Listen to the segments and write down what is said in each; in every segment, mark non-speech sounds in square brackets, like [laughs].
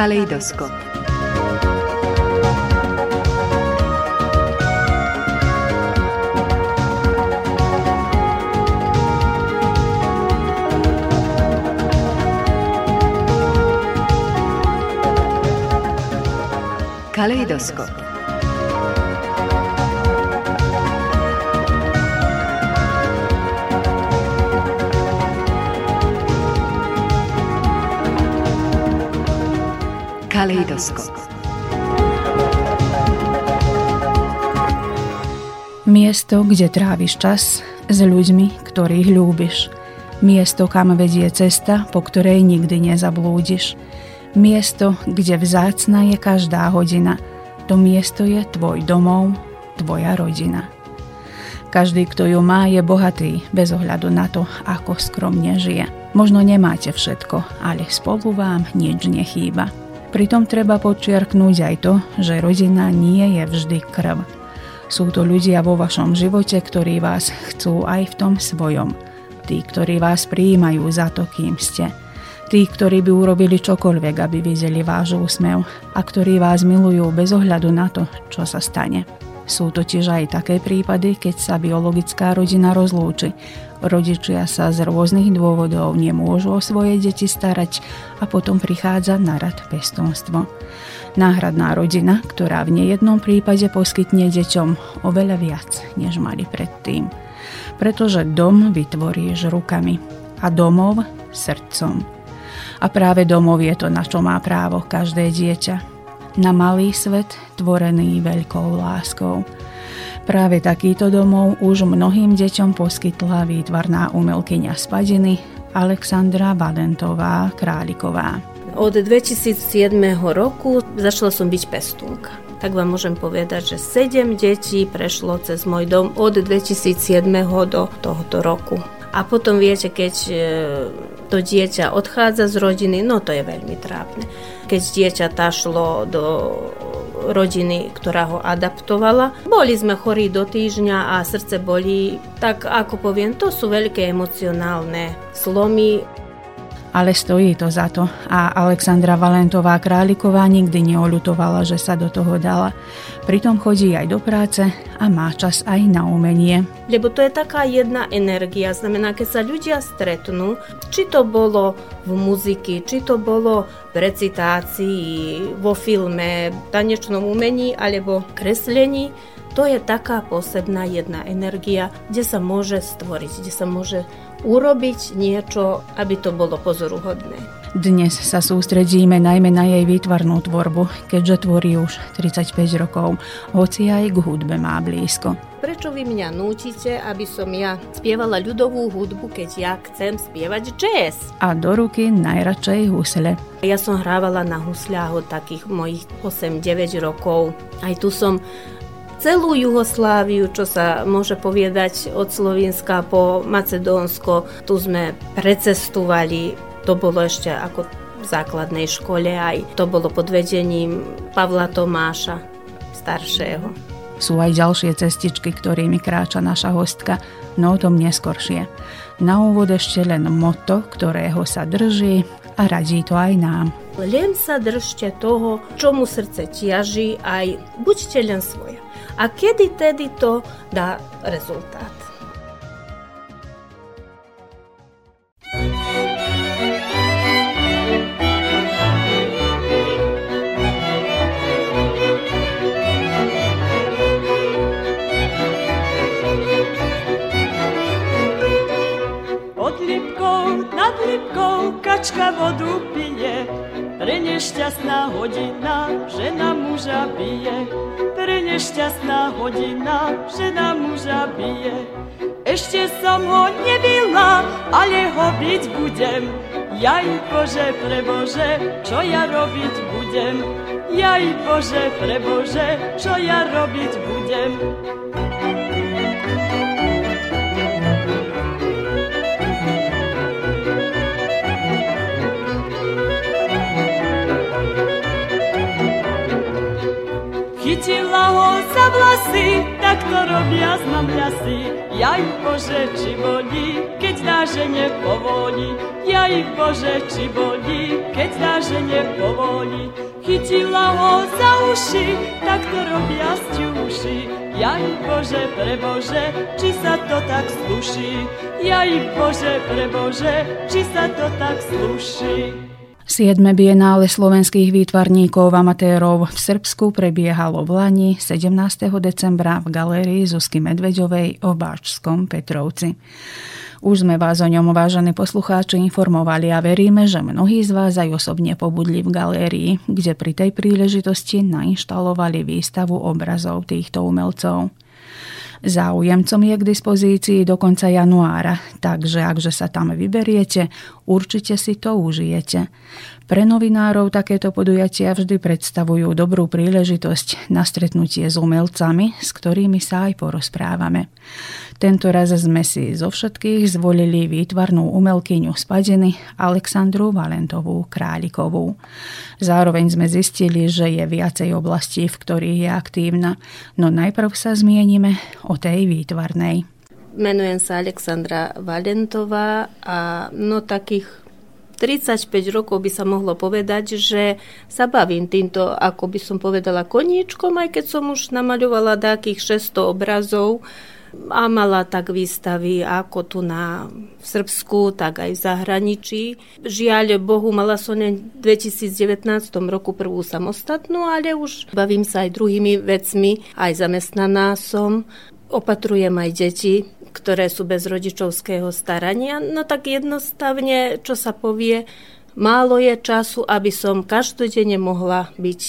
Caleidoscop. Caleidoscop. Kalejdoskop. Miesto, kde tráviš čas s ľuďmi, ktorých ľúbiš. Miesto, kam vedie cesta, po ktorej nikdy nezablúdiš. Miesto, kde vzácna je každá hodina. To miesto je tvoj domov, tvoja rodina. Každý, kto ju má, je bohatý, bez ohľadu na to, ako skromne žije. Možno nemáte všetko, ale spolu vám nič nechýba. Pritom treba podčiarknúť aj to, že rodina nie je vždy krv. Sú to ľudia vo vašom živote, ktorí vás chcú aj v tom svojom. Tí, ktorí vás prijímajú za to, kým ste. Tí, ktorí by urobili čokoľvek, aby videli váš úsmev a ktorí vás milujú bez ohľadu na to, čo sa stane. Sú totiž aj také prípady, keď sa biologická rodina rozlúči. Rodičia sa z rôznych dôvodov nemôžu o svoje deti starať a potom prichádza na rad pestonstvo. Náhradná rodina, ktorá v nejednom prípade poskytne deťom oveľa viac, než mali predtým. Pretože dom vytvoríš rukami a domov srdcom. A práve domov je to, na čo má právo každé dieťa na malý svet tvorený veľkou láskou. Práve takýto domov už mnohým deťom poskytla výtvarná umelkyňa spadiny Alexandra Valentová Králiková. Od 2007 roku začala som byť pestúnka. Tak vám môžem povedať, že 7 detí prešlo cez môj dom od 2007 do tohoto roku. A potom viete, keď e, to dieťa odchádza z rodiny, no to je veľmi trápne. Keď dieťa šlo do rodiny, ktorá ho adaptovala. Boli sme chorí do týždňa a srdce boli, tak ako poviem, to sú veľké emocionálne slomy ale stojí to za to a Alexandra Valentová Králiková nikdy neolutovala, že sa do toho dala. Pritom chodí aj do práce a má čas aj na umenie. Lebo to je taká jedna energia, znamená, keď sa ľudia stretnú, či to bolo v muziky, či to bolo v recitácii, vo filme, tanečnom umení alebo kreslení, to je taká posebná jedna energia, kde sa môže stvoriť, kde sa môže urobiť niečo, aby to bolo pozoruhodné. Dnes sa sústredíme najmä na jej výtvarnú tvorbu, keďže tvorí už 35 rokov, hoci aj k hudbe má blízko. Prečo vy mňa nútite, aby som ja spievala ľudovú hudbu, keď ja chcem spievať jazz? A do ruky najradšej husle. Ja som hrávala na husľách od takých mojich 8-9 rokov. Aj tu som celú Jugosláviu, čo sa môže povedať od Slovenska po Macedónsko. Tu sme precestovali, to bolo ešte ako v základnej škole, aj to bolo pod vedením Pavla Tomáša, staršieho. Sú aj ďalšie cestičky, ktorými kráča naša hostka, no o tom neskoršie. Na úvod ešte len moto, ktorého sa drží a radí to aj nám. Len sa držte toho, čo mu srdce tiaží, aj buďte len svoja a kedy tedy to dá rezultát. Nad lipkou kačka vodu pije, pre nešťastná hodina žena muža bije. Pre nešťastná hodina žena muža bije. Ešte som ho nebyla, ale ho byť budem. Jaj Bože, prebože, čo ja robiť budem? Jaj Bože, prebože, čo ja robiť budem? Chytila ho za vlasy, tak to robia z mamľasy. Jaj Bože, či boli, keď dá, že nepovolí. Jaj Bože, či boli, keď dá, že nepovolí. Chytila ho za uši, tak to robia stiuši. Jaj Bože, prebože, či sa to tak sluší. Jaj Bože, prebože, či sa to tak sluší. 7. bienále slovenských výtvarníkov amatérov v Srbsku prebiehalo v Lani 17. decembra v galérii Zuzky Medveďovej o Báčskom Petrovci. Už sme vás o ňom, vážení poslucháči, informovali a veríme, že mnohí z vás aj osobne pobudli v galérii, kde pri tej príležitosti nainštalovali výstavu obrazov týchto umelcov. Záujemcom je k dispozícii do konca januára, takže akže sa tam vyberiete, určite si to užijete. Pre novinárov takéto podujatia vždy predstavujú dobrú príležitosť na stretnutie s umelcami, s ktorými sa aj porozprávame. Tento raz sme si zo všetkých zvolili výtvarnú umelkyňu z Padiny Aleksandru Valentovú Králikovú. Zároveň sme zistili, že je viacej oblastí, v ktorých je aktívna, no najprv sa zmienime o tej výtvarnej. Menujem sa Alexandra Valentová a no takých 35 rokov by sa mohlo povedať, že sa bavím týmto, ako by som povedala, koníčkom, aj keď som už namaľovala takých 600 obrazov, a mala tak výstavy ako tu na v Srbsku, tak aj v zahraničí. Žiaľ Bohu, mala som v 2019 roku prvú samostatnú, ale už bavím sa aj druhými vecmi, aj zamestnaná som. Opatrujem aj deti, ktoré sú bez rodičovského starania. No tak jednostavne, čo sa povie, málo je času, aby som každodenne mohla byť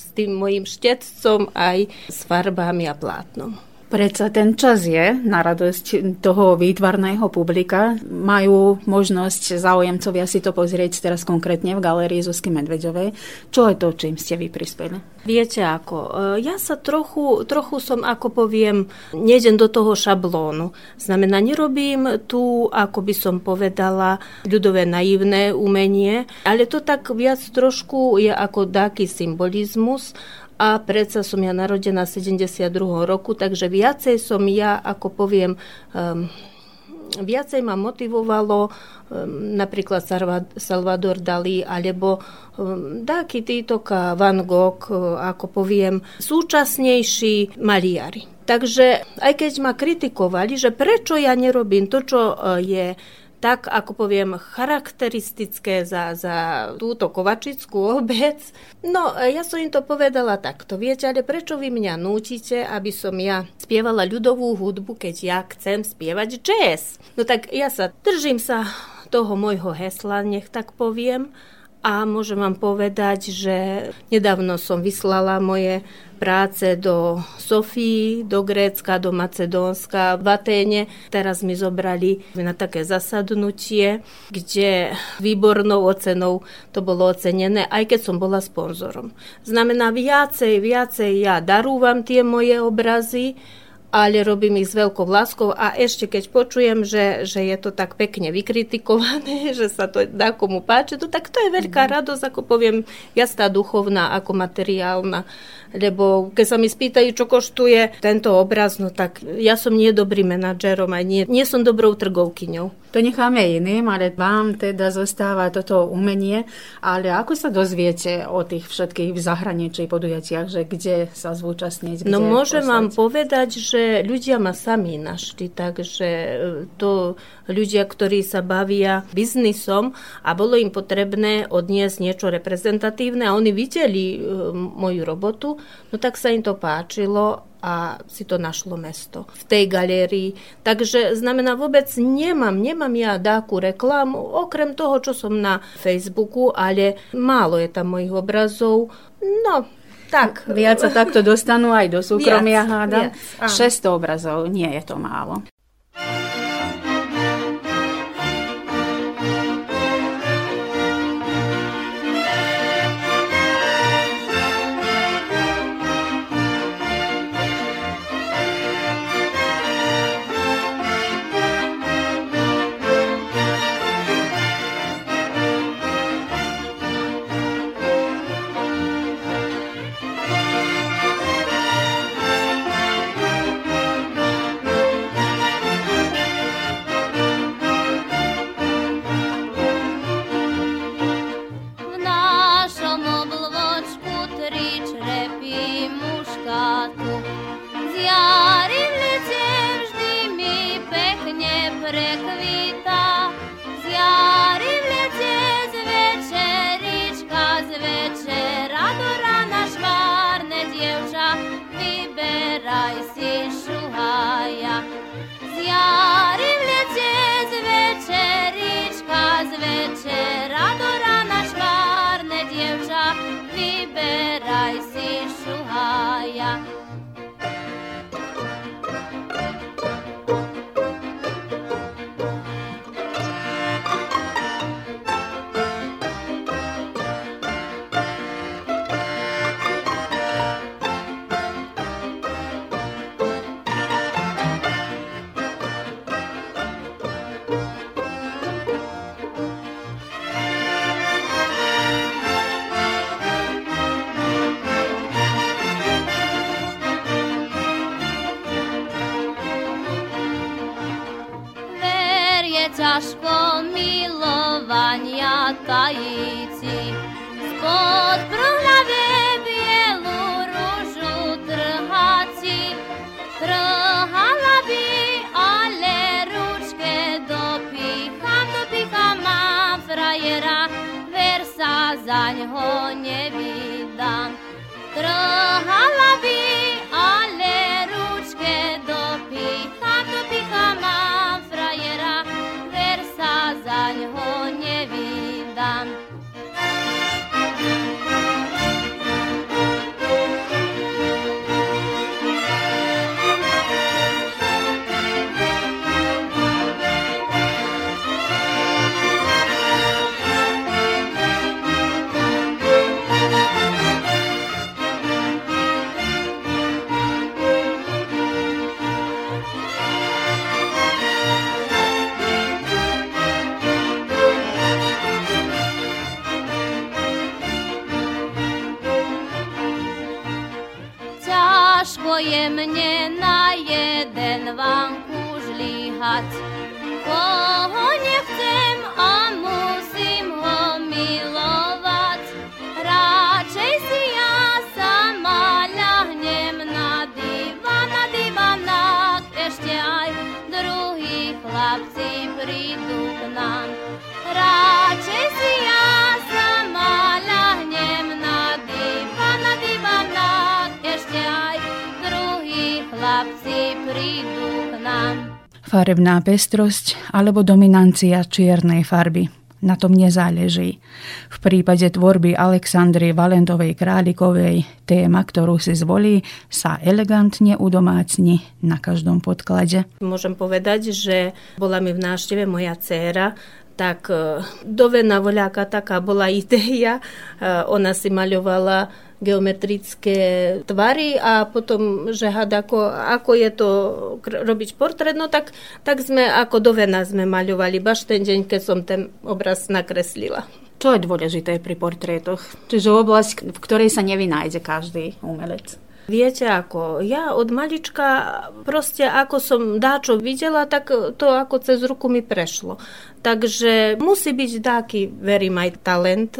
s tým mojim štetcom aj s farbami a plátnom. Predsa ten čas je na radosť toho výtvarného publika. Majú možnosť záujemcovia si to pozrieť teraz konkrétne v galérii Zuzky Medveďovej. Čo je to, čím ste vy prispeli? Viete ako, e, ja sa trochu, trochu som, ako poviem, nejdem do toho šablónu. Znamená, nerobím tu, ako by som povedala, ľudové naivné umenie, ale to tak viac trošku je ako taký symbolizmus, a predsa som ja narodená 72. roku, takže viacej som ja, ako poviem, um, viacej ma motivovalo um, napríklad Salvador Dali alebo um, Dáky Týtoka, Van Gogh, uh, ako poviem, súčasnejší maliari. Takže aj keď ma kritikovali, že prečo ja nerobím to, čo uh, je tak, ako poviem, charakteristické za, za túto kovačickú obec. No, ja som im to povedala takto. Viete, ale prečo vy mňa nútite, aby som ja spievala ľudovú hudbu, keď ja chcem spievať jazz? No tak ja sa držím sa toho môjho hesla, nech tak poviem. A môžem vám povedať, že nedávno som vyslala moje práce do Sofii, do Grécka, do Macedónska, v Aténe. Teraz mi zobrali na také zasadnutie, kde výbornou ocenou to bolo ocenené, aj keď som bola sponzorom. Znamená viacej, viacej ja darúvam tie moje obrazy, ale robím ich s veľkou láskou a ešte keď počujem, že, že je to tak pekne vykritikované, [laughs] že sa to dá komu páči, to, tak to je veľká mm. radosť, ako poviem, jasná duchovná, ako materiálna. Lebo keď sa mi spýtajú, čo koštuje tento obraz, no tak ja som nie dobrý manažerom a nie, nie som dobrou trgovkyňou. To necháme iným, ale vám teda zostáva toto umenie. Ale ako sa dozviete o tých všetkých v zahraničí podujatiach, že kde sa zúčastniť? no môžem poslať? vám povedať, že ľudia ma sami našli, takže e, to ľudia, ktorí sa bavia biznisom a bolo im potrebné odniesť niečo reprezentatívne a oni videli e, moju robotu, no tak sa im to páčilo a si to našlo mesto v tej galérii. Takže znamená vôbec nemám, nemám ja dáku reklamu, okrem toho, čo som na Facebooku, ale málo je tam mojich obrazov. No, tak. Viac sa takto dostanú aj do súkromia, hádam. 600 obrazov, nie je to málo. Ver je ťažko milovania tajíci. Spod prhľavie bielu rúžu trháci. Trhala by, ale ručke dopícham, dopícham, mám frajera, ver sa zaňho nevydám. Trhala by, prídu k nám. Farebná pestrosť alebo dominancia čiernej farby. Na tom nezáleží. V prípade tvorby Aleksandry Valentovej Králikovej téma, ktorú si zvolí, sa elegantne udomácni na každom podklade. Môžem povedať, že bola mi v návšteve moja dcéra, tak e, dovena voľaká taká bola [laughs] ideja. E, Ona si maľovala geometrické tvary a potom, že had ako, ako je to kr- robiť portrét, no tak, tak sme ako dovena sme maľovali, baš ten deň, keď som ten obraz nakreslila. Čo je dôležité pri portrétoch? Čiže oblasť, v ktorej sa nevynájde každý umelec. Viete ako, ja od malička proste ako som dáčo videla, tak to ako cez ruku mi prešlo. Takže musí byť dáky, verím aj talent.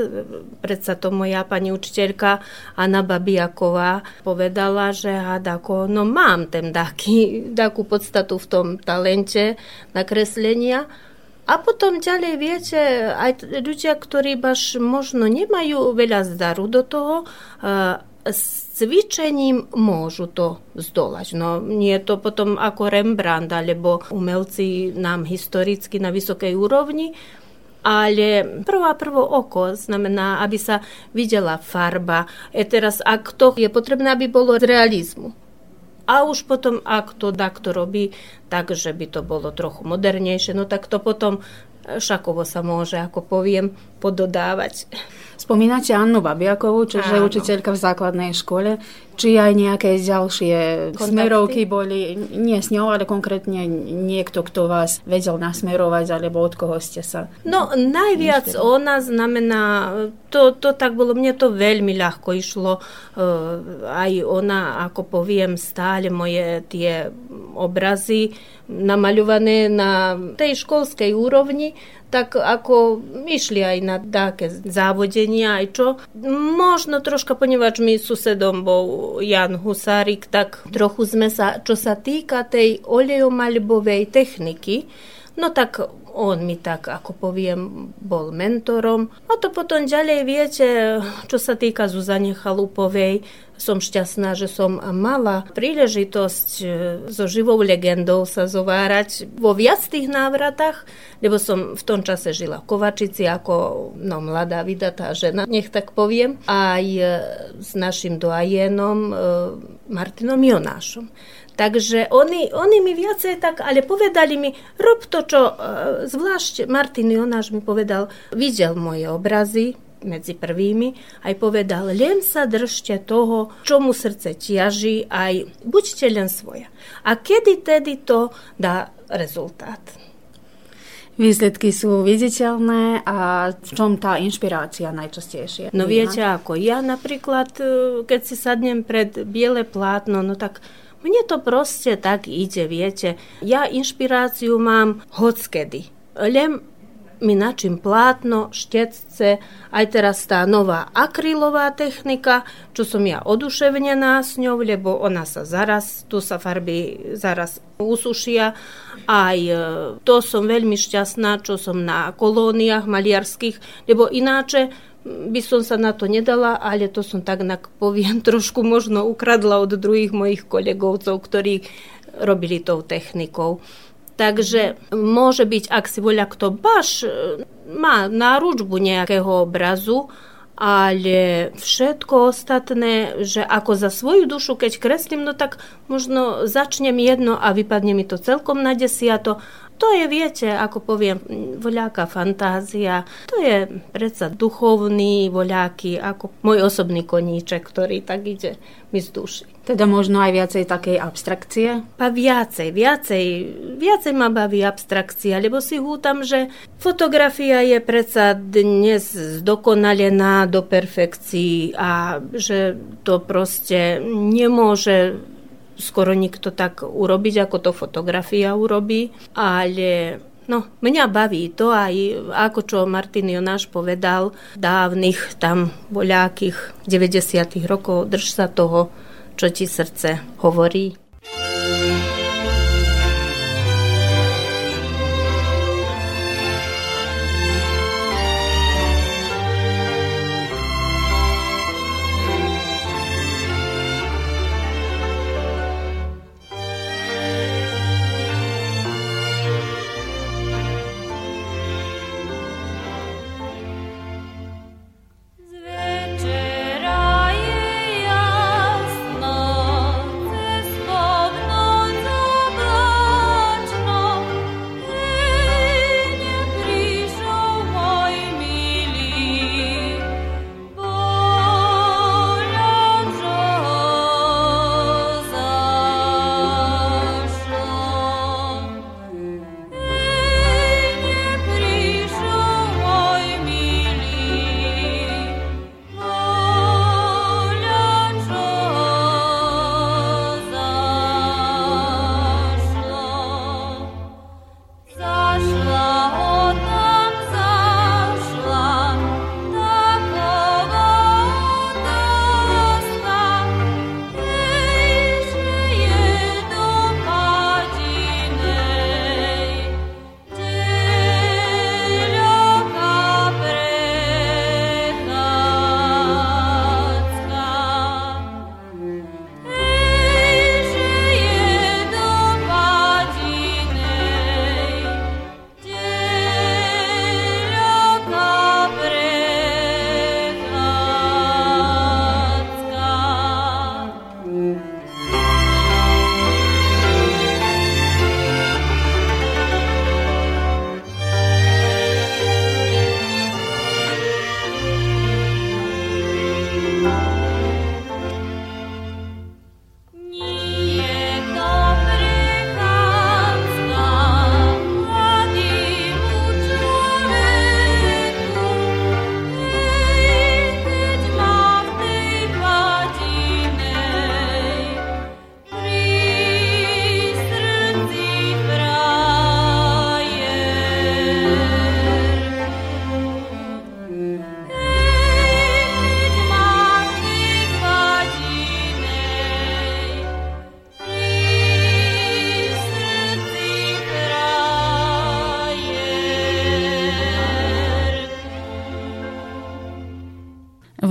Predsa to moja pani učiteľka Anna Babiaková povedala, že hadako, no mám ten dáky, dáku podstatu v tom talente nakreslenia. A potom ďalej, viete, aj ľudia, ktorí baš možno nemajú veľa zdaru do toho, s cvičením môžu to zdolať. No nie je to potom ako Rembrandt alebo umelci nám historicky na vysokej úrovni, ale prvá prvo oko znamená, aby sa videla farba. E teraz, ak to je potrebné, aby bolo realizmu. A už potom, ak to takto robí, takže by to bolo trochu modernejšie, no tak to potom šakovo sa môže, ako poviem, pododávať. Spomínate Annu Babiakovú, čo je učiteľka v základnej škole. Či aj nejaké ďalšie Kontakty? smerovky boli, nie s ňou, ale konkrétne niekto, kto vás vedel nasmerovať, alebo od koho ste sa... No, najviac ona znamená, to, to tak bolo, mne to veľmi ľahko išlo, eh, aj ona, ako poviem, stále moje tie obrazy namaľované na tej školskej úrovni, tak ako išli aj na také závodenia, aj čo. Možno troška, ponieważ mi susedom bol Jan Husárik, tak trochu sme sa, čo sa týka tej olejomaľbovej techniky, No tak on mi tak, ako poviem, bol mentorom. A to potom ďalej viete, čo sa týka Zuzane Chalupovej, som šťastná, že som mala príležitosť e, so živou legendou sa zovárať vo viac tých návratách, lebo som v tom čase žila v Kovačici ako no, mladá vydatá žena, nech tak poviem, aj e, s našim doajenom e, Martinom Jonášom. Takže oni, oni mi viacej tak, ale povedali mi, rob to, čo, zvlášť Martin Jonáš mi povedal, videl moje obrazy, medzi prvými, aj povedal, len sa držte toho, čo mu srdce tiaží, aj buďte len svoja. A kedy tedy to dá rezultát? Výsledky sú viditeľné a v čom tá inšpirácia najčastejšie? No viete ako, ja napríklad, e, keď si sadnem pred biele plátno, no tak mne to proste tak ide, viete. Ja inšpiráciu mám hockedy. Len mi načím plátno, štetce, aj teraz tá nová akrylová technika, čo som ja oduševnená s ňou, lebo ona sa zaraz, tu sa farby zaraz usušia. Aj e, to som veľmi šťastná, čo som na kolóniách maliarských, lebo ináče by som sa na to nedala, ale to som tak poviem [laughs] trošku možno ukradla od druhých mojich kolegovcov, ktorí robili tou technikou. Takže môže byť, ak si voľa kto baš, e, má náručbu nejakého obrazu, ale všetko ostatné, že ako za svoju dušu, keď kreslím, no tak možno začnem jedno a vypadne mi to celkom na desiato to je, viete, ako poviem, voľaká fantázia. To je predsa duchovný voľaký, ako môj osobný koníček, ktorý tak ide mi z duši. Teda možno aj viacej takej abstrakcie? Pa viacej, viacej, viacej ma baví abstrakcia, lebo si hútam, že fotografia je predsa dnes zdokonalená do perfekcií a že to proste nemôže skoro nikto tak urobiť, ako to fotografia urobí, ale No, mňa baví to aj, ako čo Martin Jonáš povedal, dávnych tam voľakých 90. rokov, drž sa toho, čo ti srdce hovorí.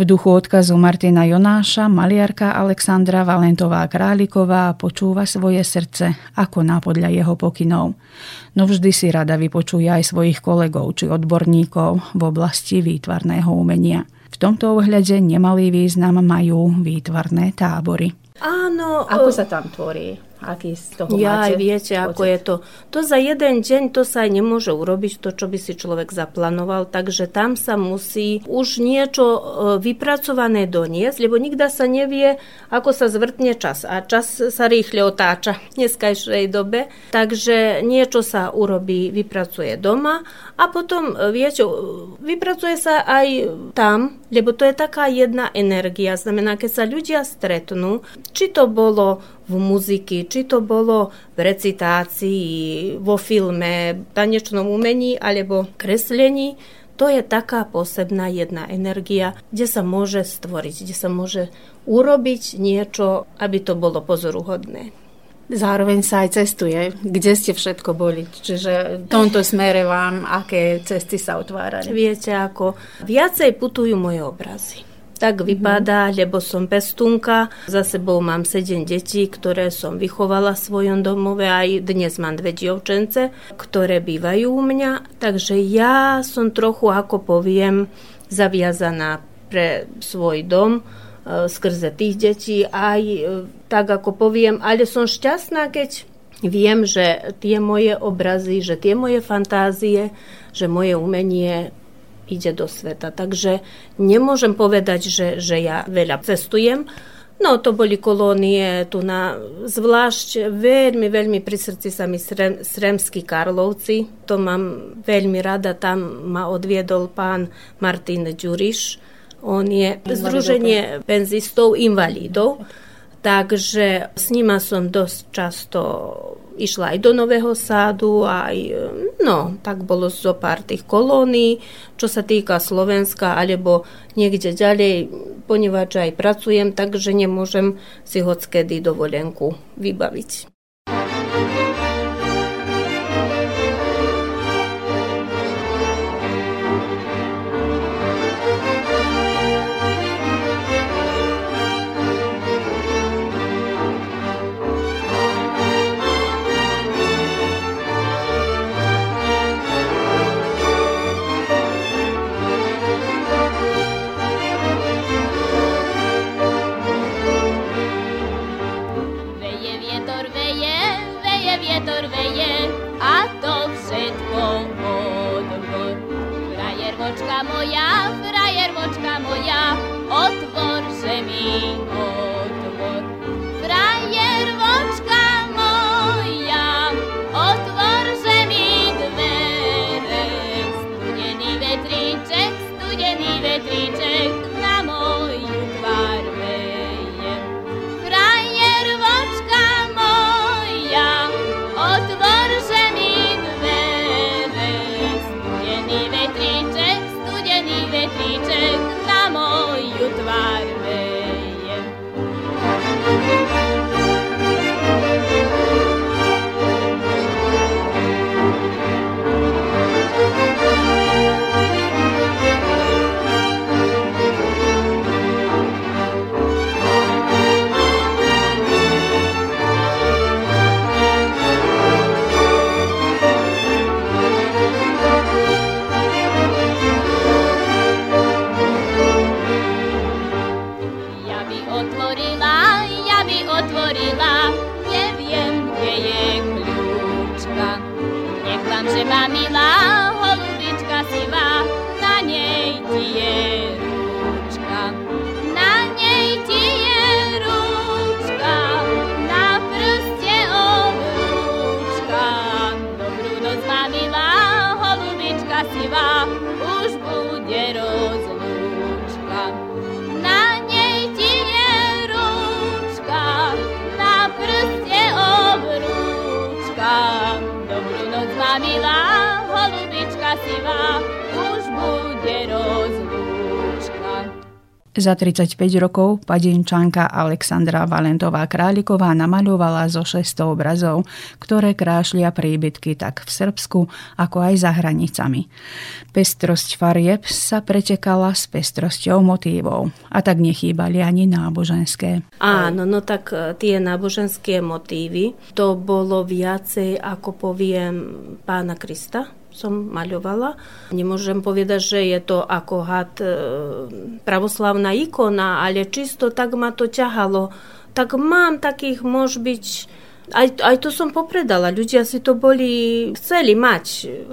Duchu odkazu Martina Jonáša maliarka Alexandra Valentová Králiková počúva svoje srdce ako na podľa jeho pokynov. No vždy si rada vypočuje aj svojich kolegov či odborníkov v oblasti výtvarného umenia. V tomto ohľade nemalý význam majú výtvarné tábory. Áno. Ako sa tam tvorí? Aký z toho ja máte aj viete, pocit? ako je to. To za jeden deň to sa aj nemôže urobiť, to, čo by si človek zaplanoval, takže tam sa musí už niečo e, vypracované doniesť, lebo nikda sa nevie, ako sa zvrtne čas. A čas sa rýchle otáča v dneskajšej dobe, takže niečo sa urobí, vypracuje doma a potom, e, viete, vypracuje sa aj tam, lebo to je taká jedna energia. Znamená, keď sa ľudia stretnú, či to bolo v muziky, či to bolo v recitácii, vo filme, tanečnom umení alebo kreslení, to je taká posebná jedna energia, kde sa môže stvoriť, kde sa môže urobiť niečo, aby to bolo pozoruhodné. Zároveň sa aj cestuje. Kde ste všetko boli? Čiže v tomto smere vám, aké cesty sa otvárali? Viete, ako viacej putujú moje obrazy tak mhm. vypadá, mm-hmm. lebo som pestúnka. Za sebou mám sedem detí, ktoré som vychovala v svojom domove. Aj dnes mám dve dievčence, ktoré bývajú u mňa. Takže ja som trochu, ako poviem, zaviazaná pre svoj dom e, skrze tých detí. Aj e, tak, ako poviem, ale som šťastná, keď viem, že tie moje obrazy, že tie moje fantázie, že moje umenie ide do sveta. Takže nemôžem povedať, že, že ja veľa cestujem. No, to boli kolónie tu na, zvlášť veľmi, veľmi pri srdci sa mi Srem, Sremskí Karlovci. To mám veľmi rada, tam ma odviedol pán Martin Ďuriš. On je združenie penzistov, invalidov. Takže s nima som dosť často išla aj do Nového sádu, aj, no, tak bolo zo pár tých kolónií, čo sa týka Slovenska, alebo niekde ďalej, ponieważ aj pracujem, takže nemôžem si hockedy dovolenku vybaviť. Za 35 rokov padinčanka Alexandra Valentová Králiková namaľovala zo 600 obrazov, ktoré krášlia príbytky tak v Srbsku, ako aj za hranicami. Pestrosť farieb sa pretekala s pestrosťou motívov a tak nechýbali ani náboženské. Áno, no tak e, tie náboženské motívy, to bolo viacej, ako poviem, pána Krista, som maľovala. Nemôžem povedať, že je to ako had e, pravoslavná ikona, ale čisto tak ma to ťahalo. Tak mám takých, môž byť, aj, aj to som popredala. Ľudia si to boli, chceli mať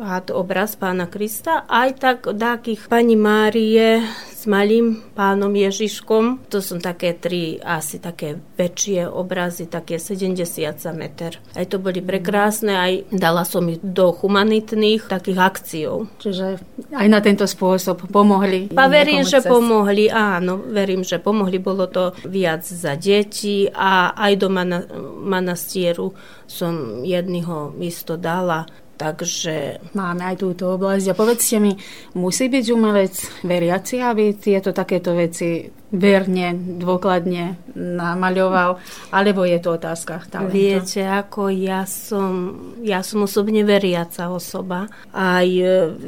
had obraz pána Krista, aj tak takých pani Márie s malým pánom Ježiškom. To sú také tri asi také väčšie obrazy, také 70 za meter. Aj to boli prekrásne, aj dala som ich do humanitných takých akcií. Čiže aj na tento spôsob pomohli? Pa verím, že pomohli, áno, verím, že pomohli. Bolo to viac za deti a aj do mana, manastieru som jedného isto dala Takže... Máme aj túto oblasť. A povedzte mi, musí byť umelec veriaci, aby tieto takéto veci verne, dôkladne namaľoval, alebo je to otázka talentu? Viete, ako ja som, ja som osobne veriaca osoba. Aj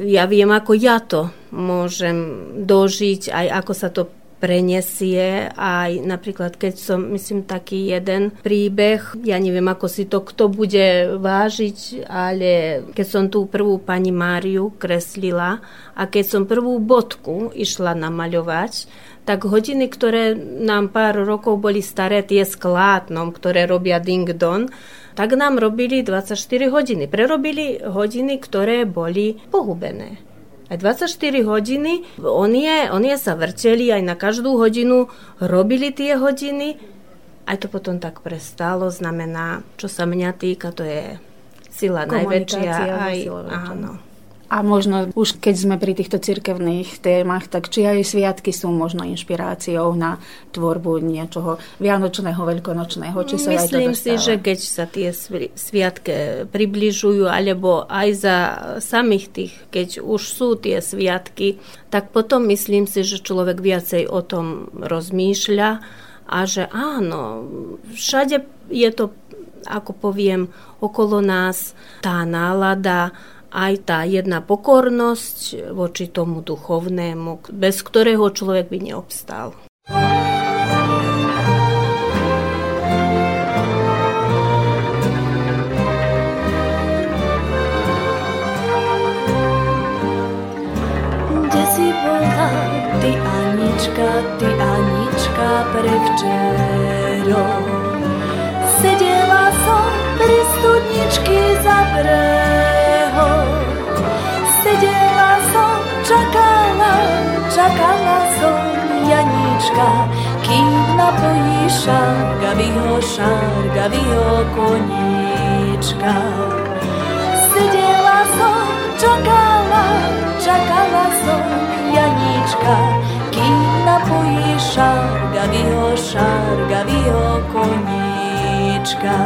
ja viem, ako ja to môžem dožiť, aj ako sa to prenesie aj napríklad, keď som, myslím, taký jeden príbeh, ja neviem, ako si to kto bude vážiť, ale keď som tú prvú pani Máriu kreslila a keď som prvú bodku išla namaľovať, tak hodiny, ktoré nám pár rokov boli staré, tie s klátnom, ktoré robia ding don, tak nám robili 24 hodiny. Prerobili hodiny, ktoré boli pohubené. Aj 24 hodiny, oni, oni sa vrteli aj na každú hodinu, robili tie hodiny, aj to potom tak prestalo, znamená, čo sa mňa týka, to je sila najväčšia. Aj, áno. A možno už keď sme pri týchto cirkevných témach, tak či aj sviatky sú možno inšpiráciou na tvorbu niečoho vianočného, veľkonočného? Či sa Myslím aj to si, že keď sa tie sviatky približujú, alebo aj za samých tých, keď už sú tie sviatky, tak potom myslím si, že človek viacej o tom rozmýšľa a že áno, všade je to, ako poviem, okolo nás tá nálada, aj tá jedna pokornosť voči tomu duchovnému, bez ktorého človek by neobstal. Kde si bola, ty Anička, ty Anička pre včero? Sedela som pri studničky za breh sedela som, čakala, čakala som Janíčka, kým napojí šargavýho, šargavýho koníčka. Sedela som, čakala, čakala som Janíčka, kým napojí šargavýho, šargavýho koníčka.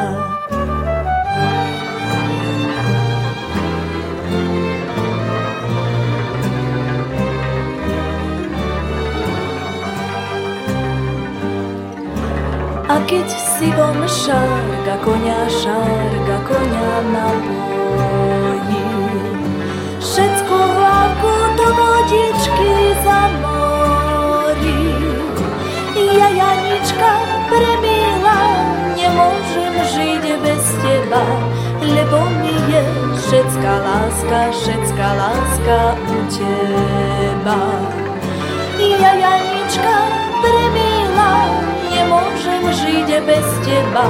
A keď si von šárga konia, šárga konia na boji, všetko hlavku do vodičky zamorí. Ja, Janička, premila, nemôžem žiť bez teba, lebo mi je všetká láska, všetká láska u teba. Ja, Janička, premila, nemôžem žiť bez teba,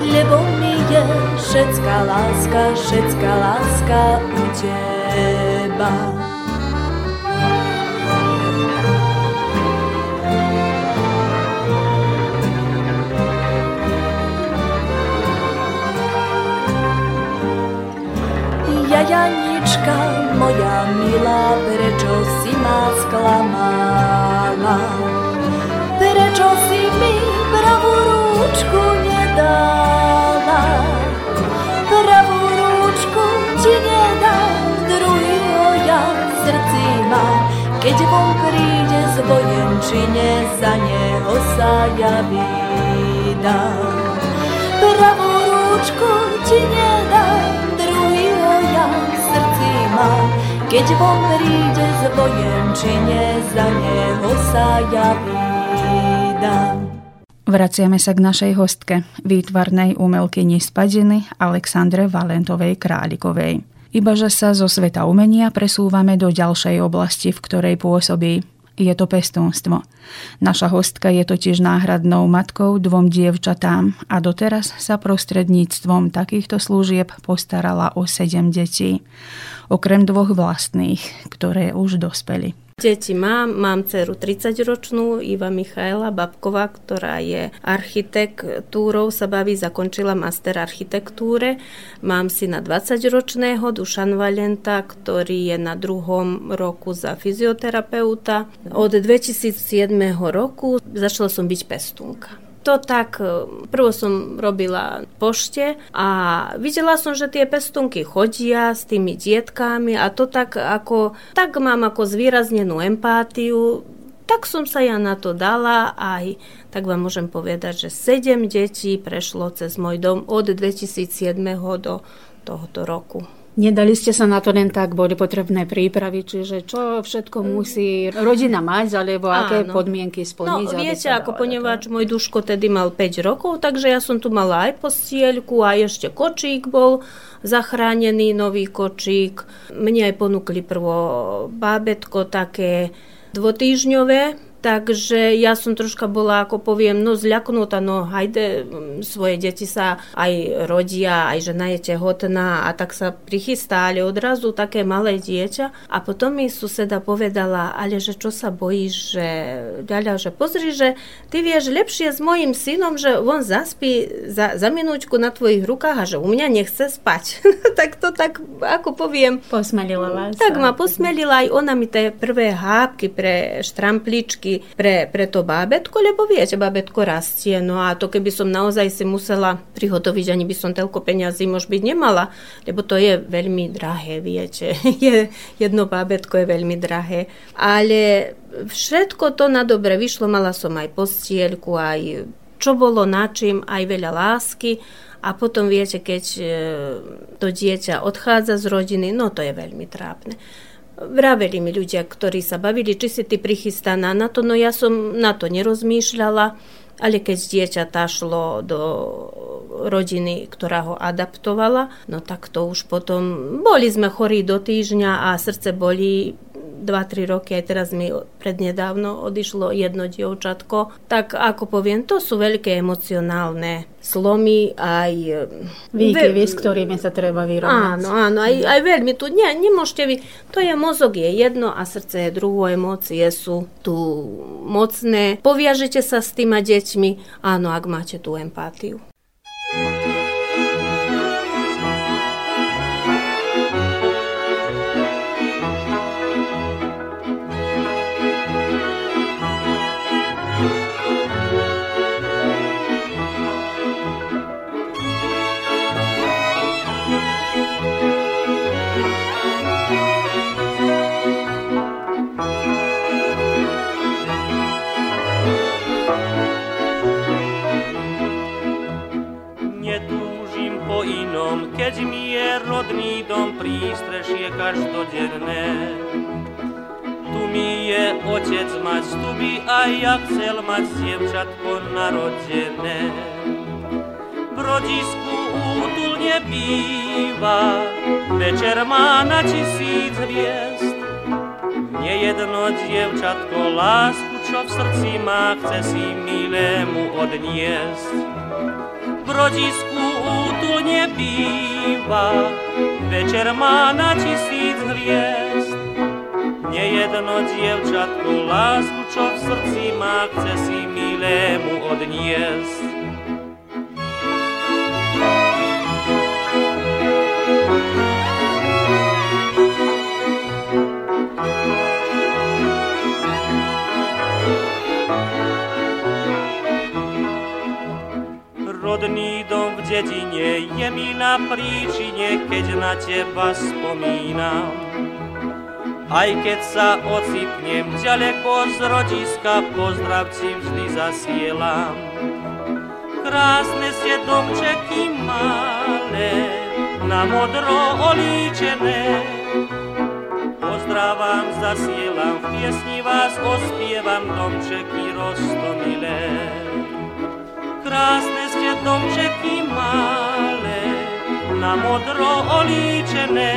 lebo mi je všetká láska, všetká láska u teba. Ja, Janička, moja milá, prečo si ma sklamala? Prečo si mi pravú rúčku nedala? Pravú rúčku ti nedám, druhýho ja v srdci mám. Keď von príde z vojen vojenčine za neho sa javí dám. Pravú rúčku ti nedám, druhý ho ja v srdci mám. Keď von príde z vojenčine, za neho sa javí dám. Vraciame sa k našej hostke, výtvarnej umelkyni spadiny Alexandre Valentovej Králikovej. Ibaže sa zo sveta umenia presúvame do ďalšej oblasti, v ktorej pôsobí. Je to pestúnstvo. Naša hostka je totiž náhradnou matkou dvom dievčatám a doteraz sa prostredníctvom takýchto služieb postarala o sedem detí. Okrem dvoch vlastných, ktoré už dospeli. Deti mám, mám dceru 30-ročnú, Iva Michaela Babková, ktorá je architektúrou, sa baví, zakončila master architektúre. Mám syna 20-ročného, Dušan Valenta, ktorý je na druhom roku za fyzioterapeuta. Od 2007 roku začala som byť pestúnka to tak, e, prvo som robila pošte a videla som, že tie pestunky chodia s tými dietkami a to tak ako, tak mám ako zvýraznenú empátiu, tak som sa ja na to dala aj, tak vám môžem povedať, že 7 detí prešlo cez môj dom od 2007 do tohoto roku. Nedali ste sa na to len tak, boli potrebné prípravy, čiže čo všetko musí rodina mať, alebo Áno. aké podmienky splniť? No viete, ako ponieważ môj duško tedy mal 5 rokov, takže ja som tu mala aj postielku a ešte kočík bol zachránený, nový kočík. Mne aj ponúkli prvo bábetko také dvotýžňové, Takže ja som troška bola, ako poviem, no zľaknutá, no hajde, svoje deti sa aj rodia, aj žena je tehotná a tak sa prichystá, ale odrazu také malé dieťa. A potom mi suseda povedala, ale že čo sa bojíš, že Ďaľa, že pozri, že ty vieš lepšie s mojim synom, že on zaspí za, za minúťku na tvojich rukách a že u mňa nechce spať. [laughs] tak to tak, ako poviem. Posmelila vás. Tak ma posmelila aj ona mi tie prvé hápky pre štrampličky pre, pre to bábetko, lebo viete, bábetko rastie. No a to keby som naozaj si musela prihotoviť, ani by som toľko peňazí mož byť nemala, lebo to je veľmi drahé, viete. [laughs] Je, jedno bábetko je veľmi drahé. Ale všetko to na dobre vyšlo, mala som aj postielku, aj čo bolo na čím, aj veľa lásky. A potom viete, keď e, to dieťa odchádza z rodiny, no to je veľmi trápne. Vraveli mi ľudia, ktorí sa bavili, či si ty prichystaná na to, no ja som na to nerozmýšľala, ale keď dieťa šlo do rodiny, ktorá ho adaptovala, no tak to už potom, boli sme chorí do týždňa a srdce boli 2-3 roky, aj teraz mi prednedávno odišlo jedno dievčatko. Tak ako poviem, to sú veľké emocionálne slomy aj... E, Výkyvy, s ktorými sa treba vyrovnať. Áno, áno, aj, aj veľmi tu, nie, nemôžete vy, to je mozog je jedno a srdce je druhé, emócie sú tu mocné. Poviažete sa s týma deťmi, áno, ak máte tú empátiu. Každodenné. Tu mi je otec mať, tu by aj ja chcel mať dievčatko narodené. V rodisku útulne býva, večer má na tisíc hviezd. Nejedno dievčatko lásku, čo v srdci má, chce si milému odniesť. V rodisku útulne býva, večer má na tisíc hviezd. Nejedno dievčatku lásku, čo v srdci má, chce si milému odniesť. Rodný dom v dedine je mi na príčine, keď na teba spomínam. Aj keď sa ocitnem ďaleko z rodiska, pozdrav ti vždy zasielam. Krásne ste domčeky malé, na modro olíčené. Pozdravam, zasielam, v piesni vás ospievam, domčeky rostomilé. Krásne ste domčeky malé, na modro olíčené.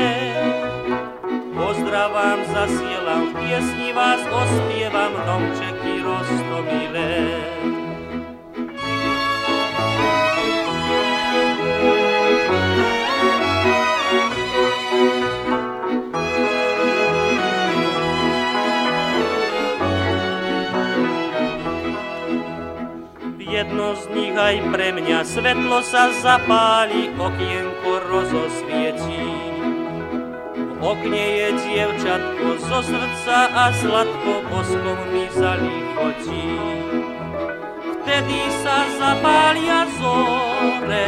Pozdravam, zasielam, v piesni vás ospievam, domčeky rostomilé. jedno z nich aj pre mňa svetlo sa zapáli, okienko rozosvietí okne je dievčatko zo srdca a sladko boskom mi zalichotí. Vtedy sa zapália zore,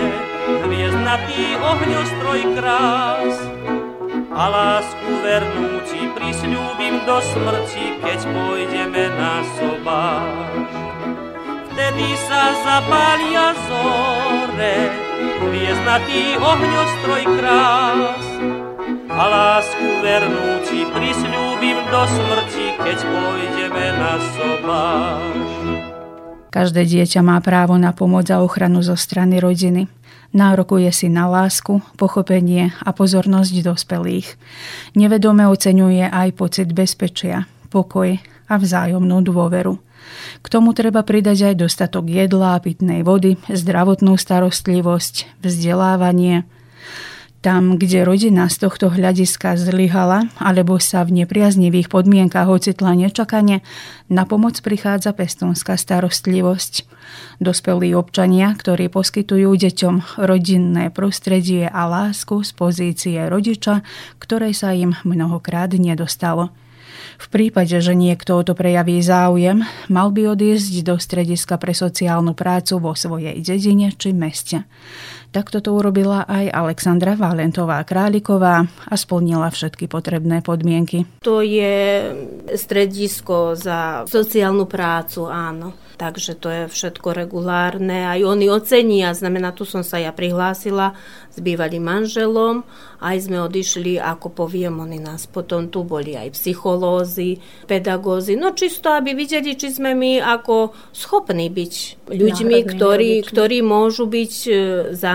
hviezdnatý ohňostroj krás. A lásku vernú ti prisľúbim do smrti, keď pôjdeme na sobáš. Sa zapália zore, hviezdnatý ohňostroj krás a lásku vernú ti prisľúbim do smrti, keď pôjdeme na sobáš. Každé dieťa má právo na pomoc a ochranu zo strany rodiny. Nárokuje si na lásku, pochopenie a pozornosť dospelých. Nevedome oceňuje aj pocit bezpečia, pokoj a vzájomnú dôveru. K tomu treba pridať aj dostatok jedla pitnej vody, zdravotnú starostlivosť, vzdelávanie, tam, kde rodina z tohto hľadiska zlyhala alebo sa v nepriaznivých podmienkach ocitla nečakane, na pomoc prichádza pestonská starostlivosť. Dospelí občania, ktorí poskytujú deťom rodinné prostredie a lásku z pozície rodiča, ktorej sa im mnohokrát nedostalo. V prípade, že niekto o to prejaví záujem, mal by odísť do strediska pre sociálnu prácu vo svojej dedine či meste. Takto to urobila aj Alexandra Valentová Králiková a splnila všetky potrebné podmienky. To je stredisko za sociálnu prácu, áno. Takže to je všetko regulárne. Aj oni ocenia, znamená, tu som sa ja prihlásila s bývalým manželom, aj sme odišli, ako poviem, oni nás potom tu boli aj psycholózy, pedagózy, no čisto, aby videli, či sme my ako schopní byť ľuďmi, ktorí, ktorí môžu byť e,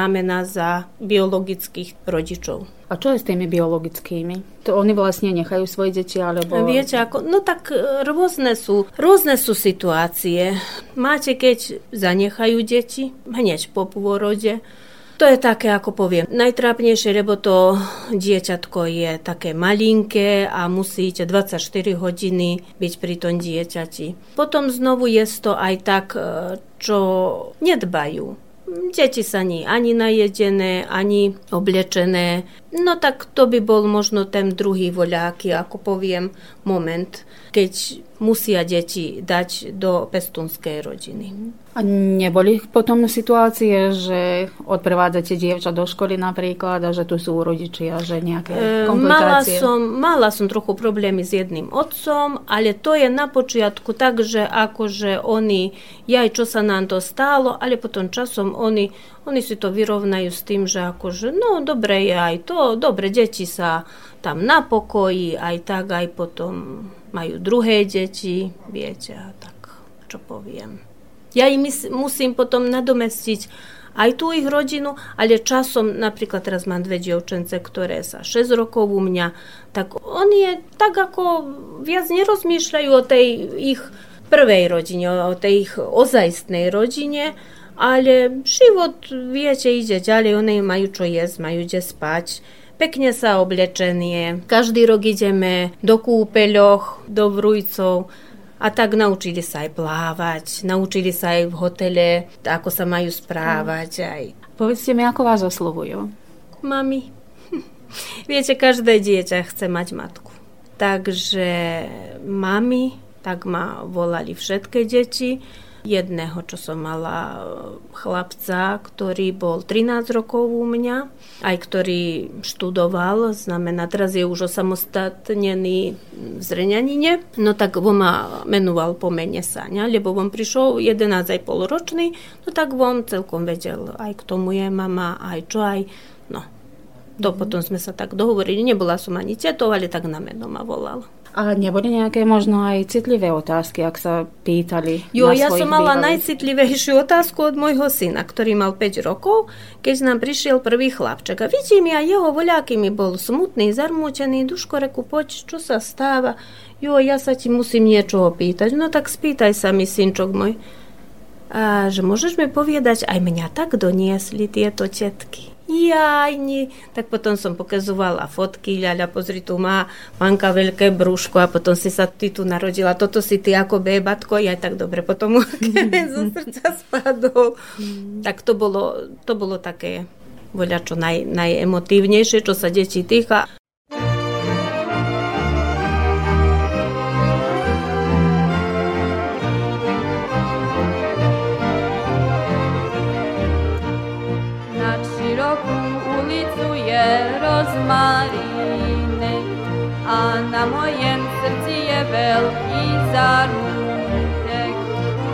zámena za biologických rodičov. A čo je s tými biologickými? To oni vlastne nechajú svoje deti, alebo... Viete, ako, no tak e, rôzne sú, rôzne sú situácie. Máte, keď zanechajú deti hneď po pôrode, to je také, ako poviem, najtrápnejšie, lebo to dieťatko je také malinké a musíte 24 hodiny byť pri tom dieťati. Potom znovu je to aj tak, e, čo nedbajú Deti sa nie ani najedené, ani oblečené. No tak to by bol možno ten druhý voľáky, ako poviem, moment, keď musia deti dať do pestunskej rodiny. A neboli potom situácie, že odprevádzate dievča do školy napríklad a že tu sú rodičia, že nejaké komplikácie? Mala som, mala som trochu problémy s jedným otcom, ale to je na počiatku tak, že akože oni, jaj, čo sa nám to stálo, ale potom časom oni, oni si to vyrovnajú s tým, že akože, no dobre je aj to, dobre, deti sa tam na pokoji, aj tak, aj potom majú druhé deti, viete, a tak, čo poviem. Ja im musím potom nadomestiť aj tú ich rodinu, ale časom, napríklad teraz mám dve dievčence, ktoré sa 6 rokov u mňa, tak oni tak ako viac nerozmýšľajú o tej ich prvej rodine, o tej ich ozajstnej rodine, ale život, viete, ide ďalej, oni majú čo jesť, majú kde spať, pekne sa oblečenie. Každý rok ideme do kúpeľoch, do vrujcov, a tak naučili sa aj plávať, naučili sa aj v hotele, ako sa majú správať. Aj. Povedzte mi, ako vás oslovujú? Mami. [laughs] Viete, každé dieťa chce mať matku. Takže mami, tak ma volali všetky deti. Jedného, čo som mala e, chlapca, ktorý bol 13 rokov u mňa, aj ktorý študoval, znamená, teraz je už osamostatnený v Zreňanine, no tak on ma menoval po mene Sáňa, lebo on prišiel 11,5 ročný, no tak on celkom vedel, aj k tomu je mama, aj čo aj, no. To mm. potom sme sa tak dohovorili, nebola som ani tetov, ale tak na meno ma volal. A neboli nejaké možno aj citlivé otázky, ak sa pýtali? Jo, ja som mala bývalých? najcitlivejšiu otázku od môjho syna, ktorý mal 5 rokov, keď nám prišiel prvý chlapček. A vidím ja jeho voľaký mi bol smutný, zarmútený, duško reku, poď, čo sa stáva? Jo, ja sa ti musím niečo opýtať. No tak spýtaj sa mi, synčok môj. A že môžeš mi povedať, aj mňa tak doniesli tieto tetky jajni. Tak potom som pokazovala fotky, ľaľa, pozri, tu má manka veľké brúško a potom si sa ty tu narodila, toto si ty ako bébatko, ja tak dobre potom [laughs] zo srdca spadol. Tak to bolo, to bolo také voľa čo naj, najemotívnejšie, čo sa detí týka. Na mojem srdci je veľký zarmutek.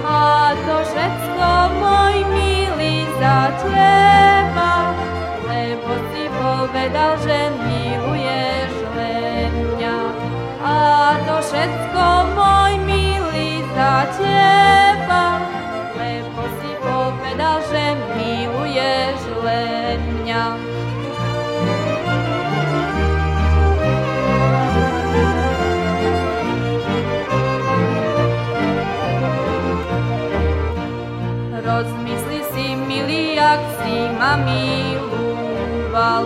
A to všetko, môj milý, za teba, lebo si povedal, že miluješ len mňa. A to všetko, môj milý, za teba, lebo si povedal, že miluješ len mňa. Milý, jak si ma miloval,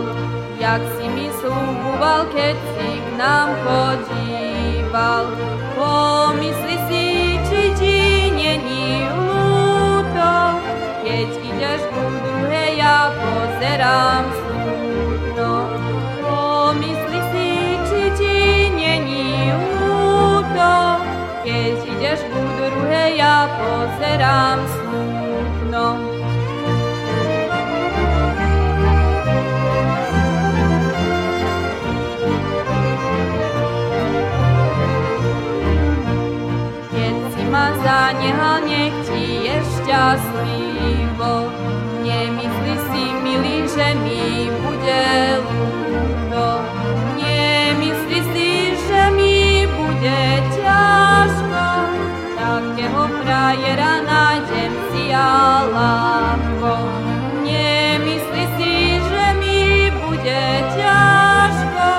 jak si mi slúboval, keď si k nám chodíval. Pomysli si, či ti není ľúto, keď ideš ku druhej, ja pozerám smutno. Pomysli si, či ti není ľúto, keď ideš ku druhej, ja pozerám smutno zanehal, nech ti je šťastlivo. Nemyslí si, milý, že mi bude ľúto. Nemyslí si, že mi bude ťažko. Takého frajera nájdem ja lámko. Nemyslí si, že mi bude ťažko,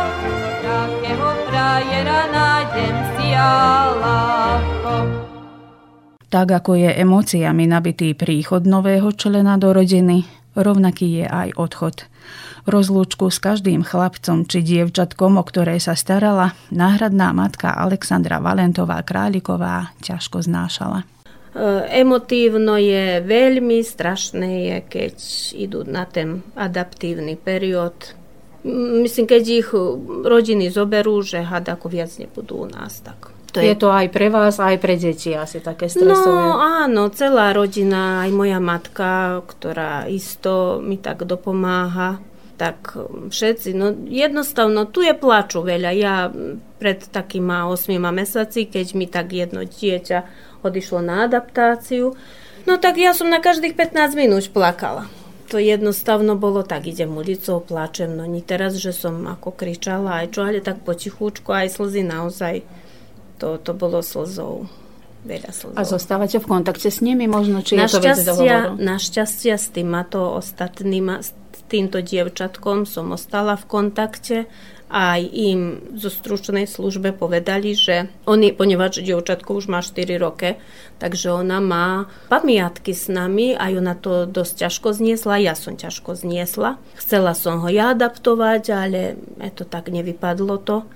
takého frajera nájdem si ja lámko. Tak ako je emóciami nabitý príchod nového člena do rodiny, rovnaký je aj odchod. Rozlúčku s každým chlapcom či dievčatkom, o ktoré sa starala, náhradná matka Alexandra Valentová Králiková ťažko znášala. Eh, emotívno je veľmi strašné, je, keď idú na ten adaptívny periód. Myslím, keď ich rodiny zoberú, že had ako viac nebudú u nás, tak to je... je to aj pre vás, aj pre deti asi také stresové. No áno, celá rodina, aj moja matka, ktorá isto mi tak dopomáha, tak všetci, no jednostavno, tu je plaču veľa. Ja pred takýma 8 mesiaci, keď mi tak jedno dieťa odišlo na adaptáciu. No tak ja som na každých 15 minút plakala. To jednostavno bolo tak, idem ulicou, plačem, no ni teraz, že som ako kričala aj čo, ale tak potichúčko, aj slzy naozaj, to, to bolo slzou. Veľa slzov. A zostávate v kontakte s nimi možno, či dohovoru? Našťastia s týmato ostatnými, s týmto dievčatkom som ostala v kontakte aj im zo stručnej službe povedali, že oni, ponieważ dievčatko už má 4 roky, takže ona má pamiatky s nami a ona to dosť ťažko zniesla, ja som ťažko zniesla. Chcela som ho ja adaptovať, ale to tak nevypadlo to.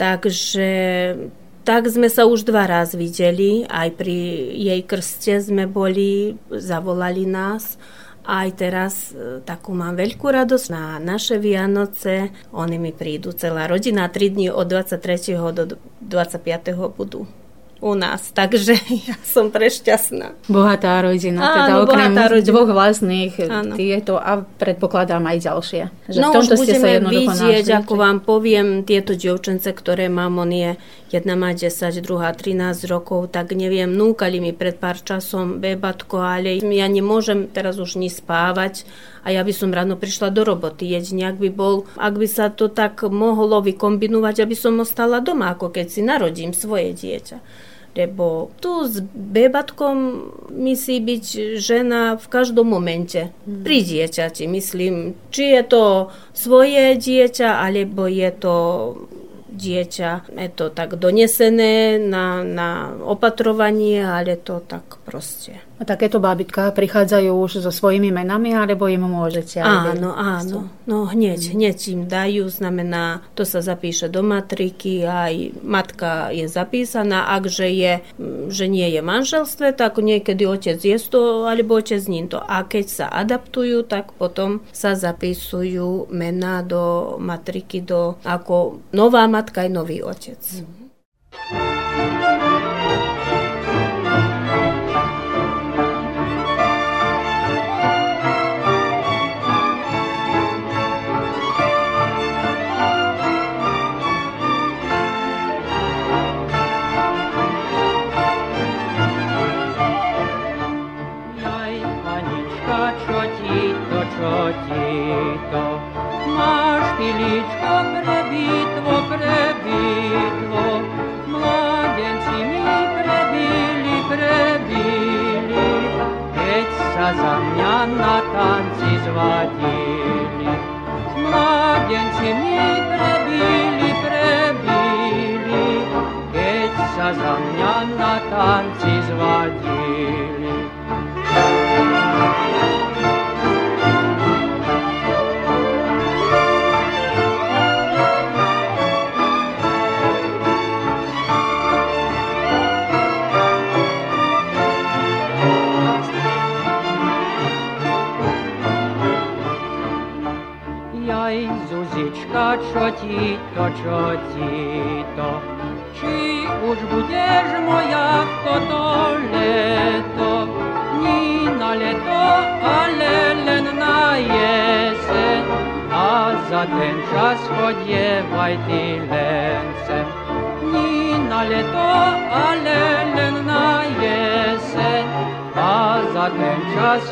Takže tak sme sa už dva raz videli, aj pri jej krste sme boli, zavolali nás aj teraz e, takú mám veľkú radosť na naše Vianoce. Oni mi prídu celá rodina, 3 dní od 23. do 25. budú u nás, [laughs] takže ja som prešťastná. Bohatá rodina, Áno, teda okrem rodina. dvoch vlastných Áno. tieto a predpokladám aj ďalšie. Že no v tomto už ste sa budeme vidieť, našli. ako vám poviem, tieto dievčence, ktoré mám, on je, jedna má 10, druhá 13 rokov, tak neviem, núkali mi pred pár časom bebatko, ale ja nemôžem teraz už ni spávať a ja by som ráno prišla do roboty. Jedine, ak by bol, ak by sa to tak mohlo vykombinovať, aby som ostala doma, ako keď si narodím svoje dieťa. Lebo tu s bebatkom musí byť žena v každom momente. Pri dieťati, myslím. Či je to svoje dieťa, alebo je to dieťa, je to tak donesené na, na opatrovanie, ale to tak proste. A takéto bábitka prichádzajú už so svojimi menami, alebo im môžete aj Áno, áno. No hneď, hneď im dajú, znamená, to sa zapíše do matriky, aj matka je zapísaná, akže je, mm, že nie je manželstve, tak niekedy otec je to, alebo otec nie to. A keď sa adaptujú, tak potom sa zapisujú mená do matriky, do, ako nová matka aj nový otec. Jaj, keď sa za mňa na tanci zvadili. Mladenci mi prebili, prebili, keď sa za mňa na Zuzička, čo ti to, čo ti to? Či už budeš moja v toto leto? Ni na leto, ale len na jesen. A za ten čas chodievaj ty len sem. Ni na leto, ale len na jesen. A za ten čas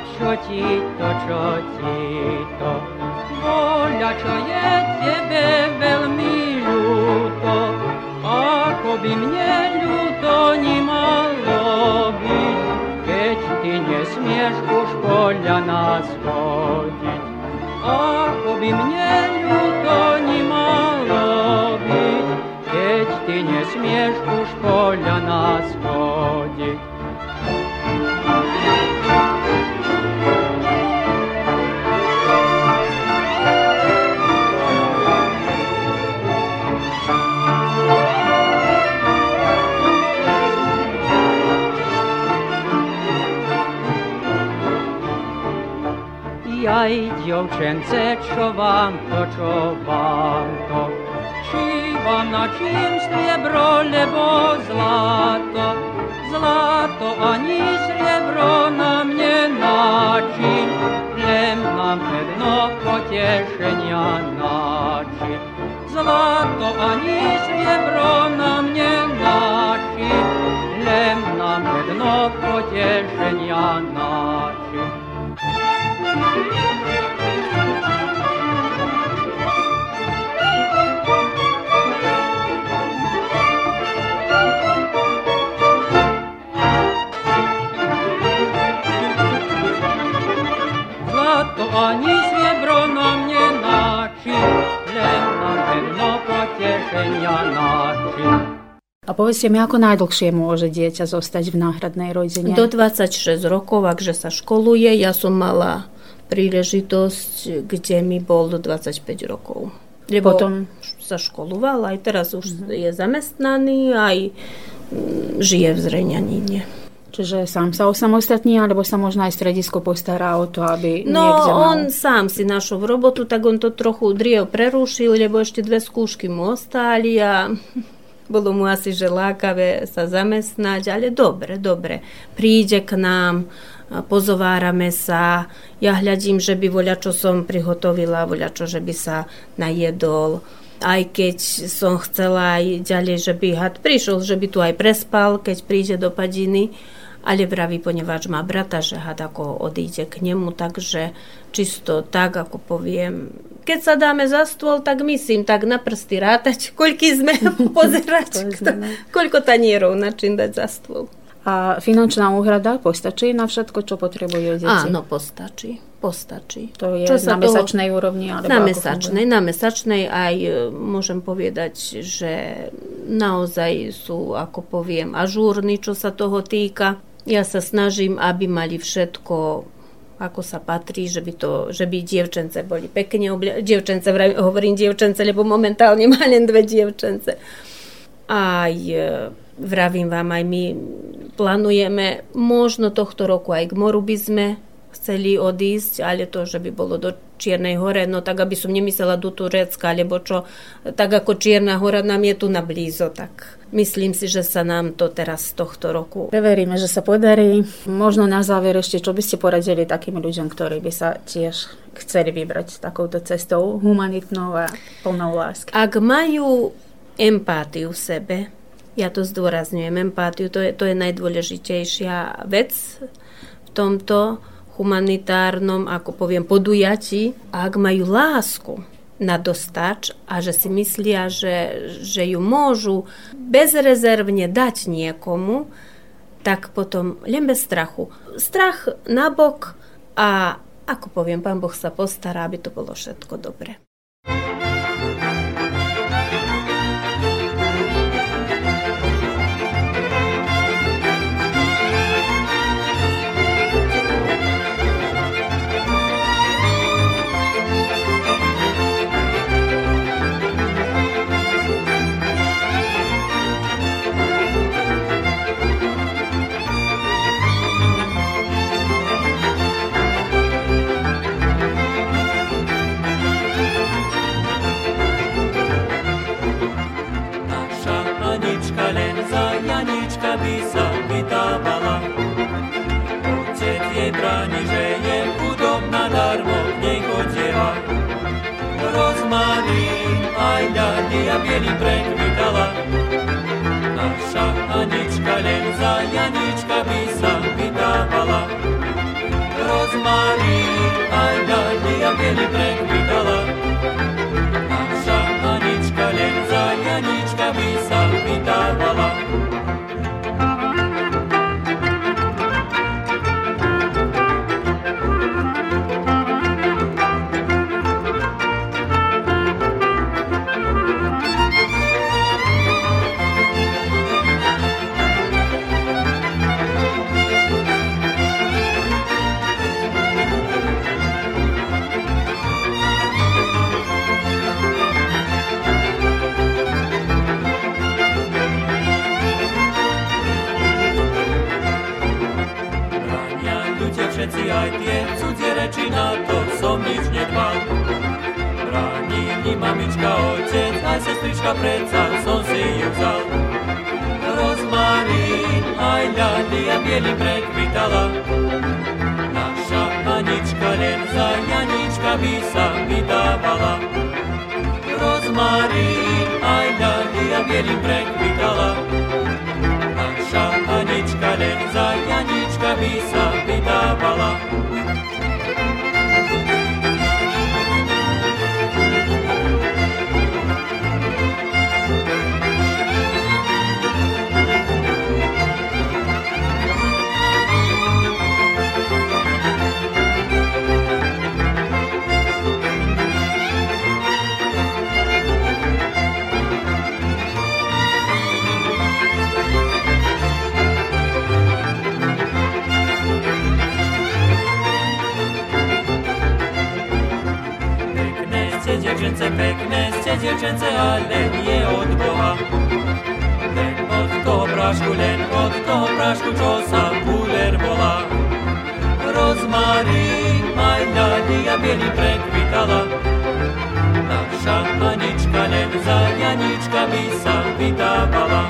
Marienka, čo ti to, čo ti to? Voľa, čo je tebe veľmi ľúto, ako by mne ľúto nemalo byť, keď ty nesmieš už podľa nás chodiť. Ako by mne ľúto nemalo byť, keď ty nesmieš už podľa Jaj, dievčence, čo vám to, čo vám to? Či vám na čím striebro, lebo zlato? Zlato ani srebro na mne načí, len nám jedno potešenia načí. Zlato ani srebro na mne načí, len nám jedno potešenia načí. Zlato ani srebro na mne načí, len na jedno potešenia načí. A povedzte mi, ako najdlhšie môže dieťa zostať v náhradnej rodine? Do 26 rokov, akže sa školuje, ja som mala príležitosť, kde mi bol do 25 rokov. Lebo Potom sa školoval, aj teraz už mm-hmm. je zamestnaný, aj mm, žije v Zreňaníne. Čiže sám sa osamostatní, alebo sa možno aj stredisko postará o to, aby No, niekde mal... on sám si našiel robotu, tak on to trochu driev prerušil, lebo ešte dve skúšky mu ostali a [laughs] bolo mu asi, že lákavé sa zamestnať, ale dobre, dobre. Príde k nám, pozovárame sa, ja hľadím, že by voľa čo som prihotovila, voľa čo, že by sa najedol. Aj keď som chcela aj ďalej, že by had prišiel, že by tu aj prespal, keď príde do padiny, ale vraví, ponieważ má brata, že had ako odíde k nemu, takže čisto tak, ako poviem, keď sa dáme za stôl, tak myslím tak na prsty rátať, koľky sme [laughs] [laughs] pozerať, kto, koľko tanierov na čím dať za stôl. A finančná úhrada postačí na všetko, čo potrebujú deti? Áno, postačí. Postačí. To je čo na mesačnej toho, úrovni? Alebo na mesačnej, na mesačnej aj e, môžem povedať, že naozaj sú, ako poviem, ažúrni, čo sa toho týka. Ja sa snažím, aby mali všetko ako sa patrí, že by, to, že by dievčence boli pekne obli- dievčence, hovorím dievčence, lebo momentálne [laughs] má len dve dievčence. Aj e, vravím vám, aj my plánujeme, možno tohto roku aj k moru by sme chceli odísť, ale to, že by bolo do Čiernej hore, no tak aby som nemyslela do Turecka, alebo čo, tak ako Čierna hora nám je tu na blízo, tak myslím si, že sa nám to teraz z tohto roku. Preveríme, že sa podarí. Možno na záver ešte, čo by ste poradili takým ľuďom, ktorí by sa tiež chceli vybrať takouto cestou humanitnou a plnou lásky. Ak majú empátiu v sebe, ja to zdôrazňujem, empátiu, to je, to je najdôležitejšia vec v tomto humanitárnom, ako poviem, podujatí. Ak majú lásku na dostač a že si myslia, že, že ju môžu bezrezervne dať niekomu, tak potom len bez strachu. Strach nabok a ako poviem, pán Boh sa postará, aby to bolo všetko dobre. Maria bieli prekvitala. Naša Anička len za Janička by sa vydávala. Rozmarín aj Dalia bieli prekvitala. Naša Anička len za Janička dziewczęce, ale nie od Boha. Len od toho prášku, len od toho prášku, čo sa puder volá. Rozmarín, majda, dia bieli prekvitala. Naša Anička len za Janička by sa vydávala.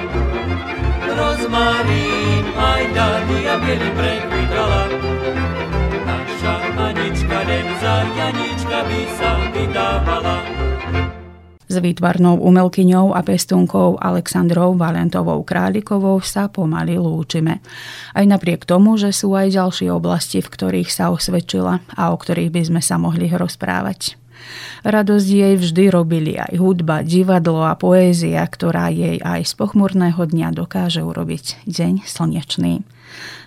Rozmarín, majda, dia bieli prekvitala. Naša Anička len za Janička by sa vydávala s výtvarnou umelkyňou a pestúnkou Alexandrou Valentovou Králikovou sa pomaly lúčime. Aj napriek tomu, že sú aj ďalšie oblasti, v ktorých sa osvedčila a o ktorých by sme sa mohli rozprávať. Radosť jej vždy robili aj hudba, divadlo a poézia, ktorá jej aj z pochmurného dňa dokáže urobiť deň slnečný.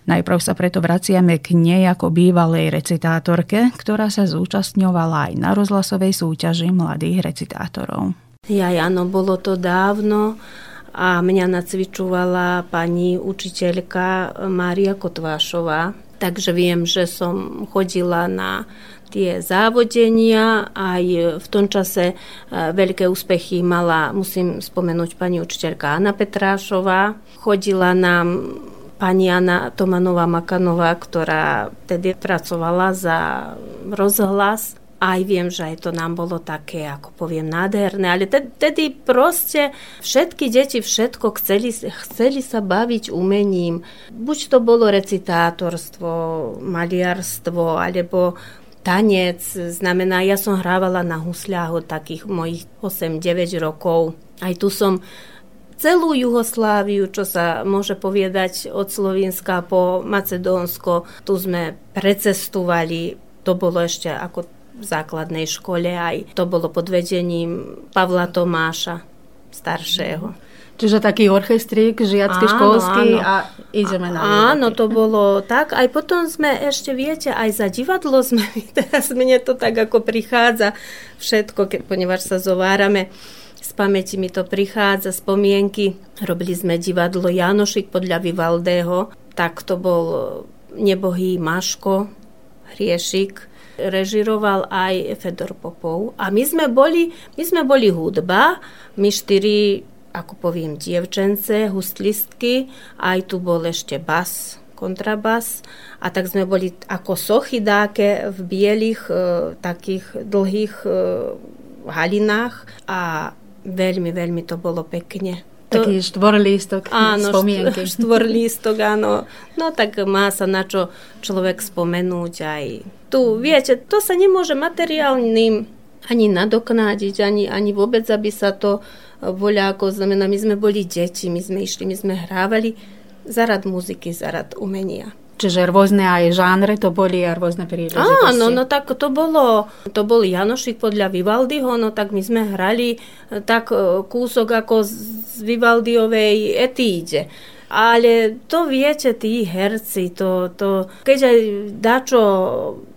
Najprv sa preto vraciame k nej ako bývalej recitátorke, ktorá sa zúčastňovala aj na rozhlasovej súťaži mladých recitátorov. Ja, áno, bolo to dávno a mňa nacvičovala pani učiteľka Mária Kotvášová. Takže viem, že som chodila na tie závodenia. Aj v tom čase e, veľké úspechy mala, musím spomenúť pani učiteľka Anna Petrášová. Chodila nám pani Anna Tomanová Makanová, ktorá tedy pracovala za rozhlas. Aj viem, že aj to nám bolo také, ako poviem, nádherné, ale tedy proste všetky deti všetko chceli, chceli sa baviť umením. Buď to bolo recitátorstvo, maliarstvo, alebo tanec. Znamená, ja som hrávala na husľách od takých mojich 8-9 rokov. Aj tu som celú Jugosláviu, čo sa môže povedať od Slovenska po Macedónsko. Tu sme precestovali, to bolo ešte ako v základnej škole, aj to bolo pod vedením Pavla Tomáša, staršieho. Čiže taký orchestrík, žiacky, áno, školský áno. a ideme na Áno, to bolo tak. Aj potom sme ešte, viete, aj za divadlo sme, [laughs] teraz mne to tak ako prichádza všetko, keď, ponieważ sa zovárame z pamäti mi to prichádza, spomienky. Robili sme divadlo Janošik podľa Vivaldého, tak to bol nebohý Maško, Hriešik, režiroval aj Fedor Popov. A my sme boli, my sme boli hudba, my štyri, ako poviem, dievčence, hustlistky, aj tu bol ešte bas, kontrabas. A tak sme boli ako sochy dáke v bielých e, takých dlhých e, halinách. A Veľmi, veľmi to bolo pekne. Taký štvorlístok áno, spomienky. [laughs] štvorlístok, áno. No tak má sa na čo človek spomenúť aj tu. Viete, to sa nemôže materiálnym ani nadoknádiť, ani, ani vôbec, aby sa to voľa ako znamená, my sme boli deti, my sme išli, my sme hrávali zarad muziky, zarad umenia. Čiže rôzne aj žánre to boli a rôzne príležitosti. Áno, no tak to bolo, to bol Janošik podľa Vivaldiho, no tak my sme hrali eh, tak eh, kúsok ako z Vivaldiovej etíde. Ale to viete, tí herci, to, to, keď aj dačo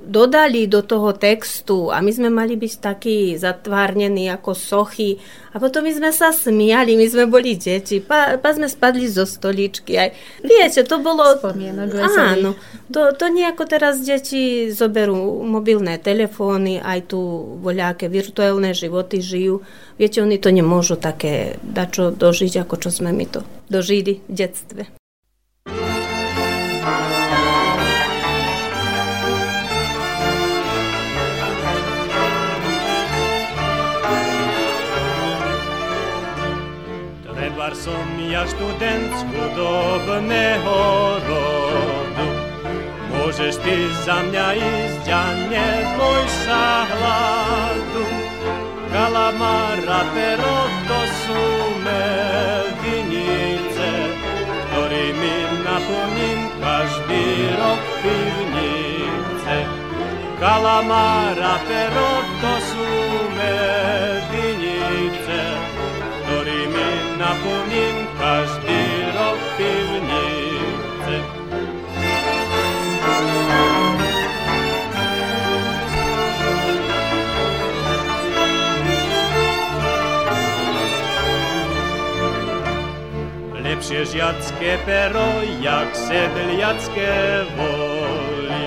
dodali do toho textu a my sme mali byť takí zatvárnení ako sochy a potom my sme sa smiali, my sme boli deti, pa, pa sme spadli zo stoličky. Aj, viete, to bolo... Spomienok Áno, to, to nejako teraz deti zoberú mobilné telefóny, aj tu voľaké virtuálne životy žijú. Viete, oni to nemôžu také dačo dožiť, ako čo sme my to dožili v detstve. Trebar som ja študent chudobného rodu. Môžeš ty za mňa ísť a neboj sa hladu kalamara, pero to sú melvinice, ktorými naplním každý rok pivnice. Kalamara, pero to sú melvinice, naplním každý rok pivnice. lepšie žiacké pero, jak sedliacké voli.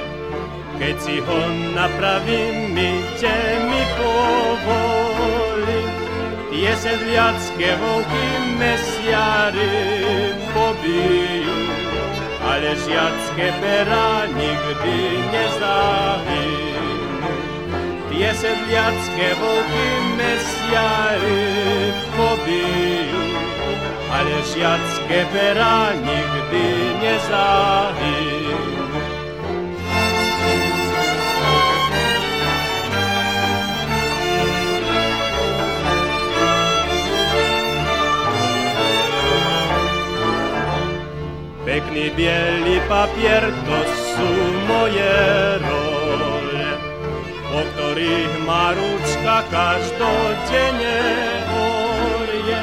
Keď si ho napravím, ide mi povoli. Tie sedliacké volky mesiary pobijú, ale žiacké pera nikdy nezahynú. Tie sedliacké volky mesiary pobijú, ale žiacké pera nikdy nezahynú. Pekný bielý papier, to sú moje role, po ktorých má ručka každodenne orie.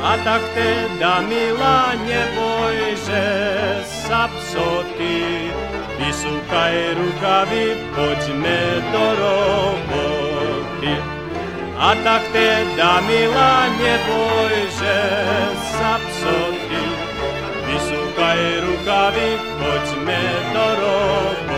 A tak teda, milá, neboj, že sa psoty, vysúkaj rukavy, poďme do roboty. A tak teda, milá, neboj, že sa Вдягай рукаві, хоч не дорога.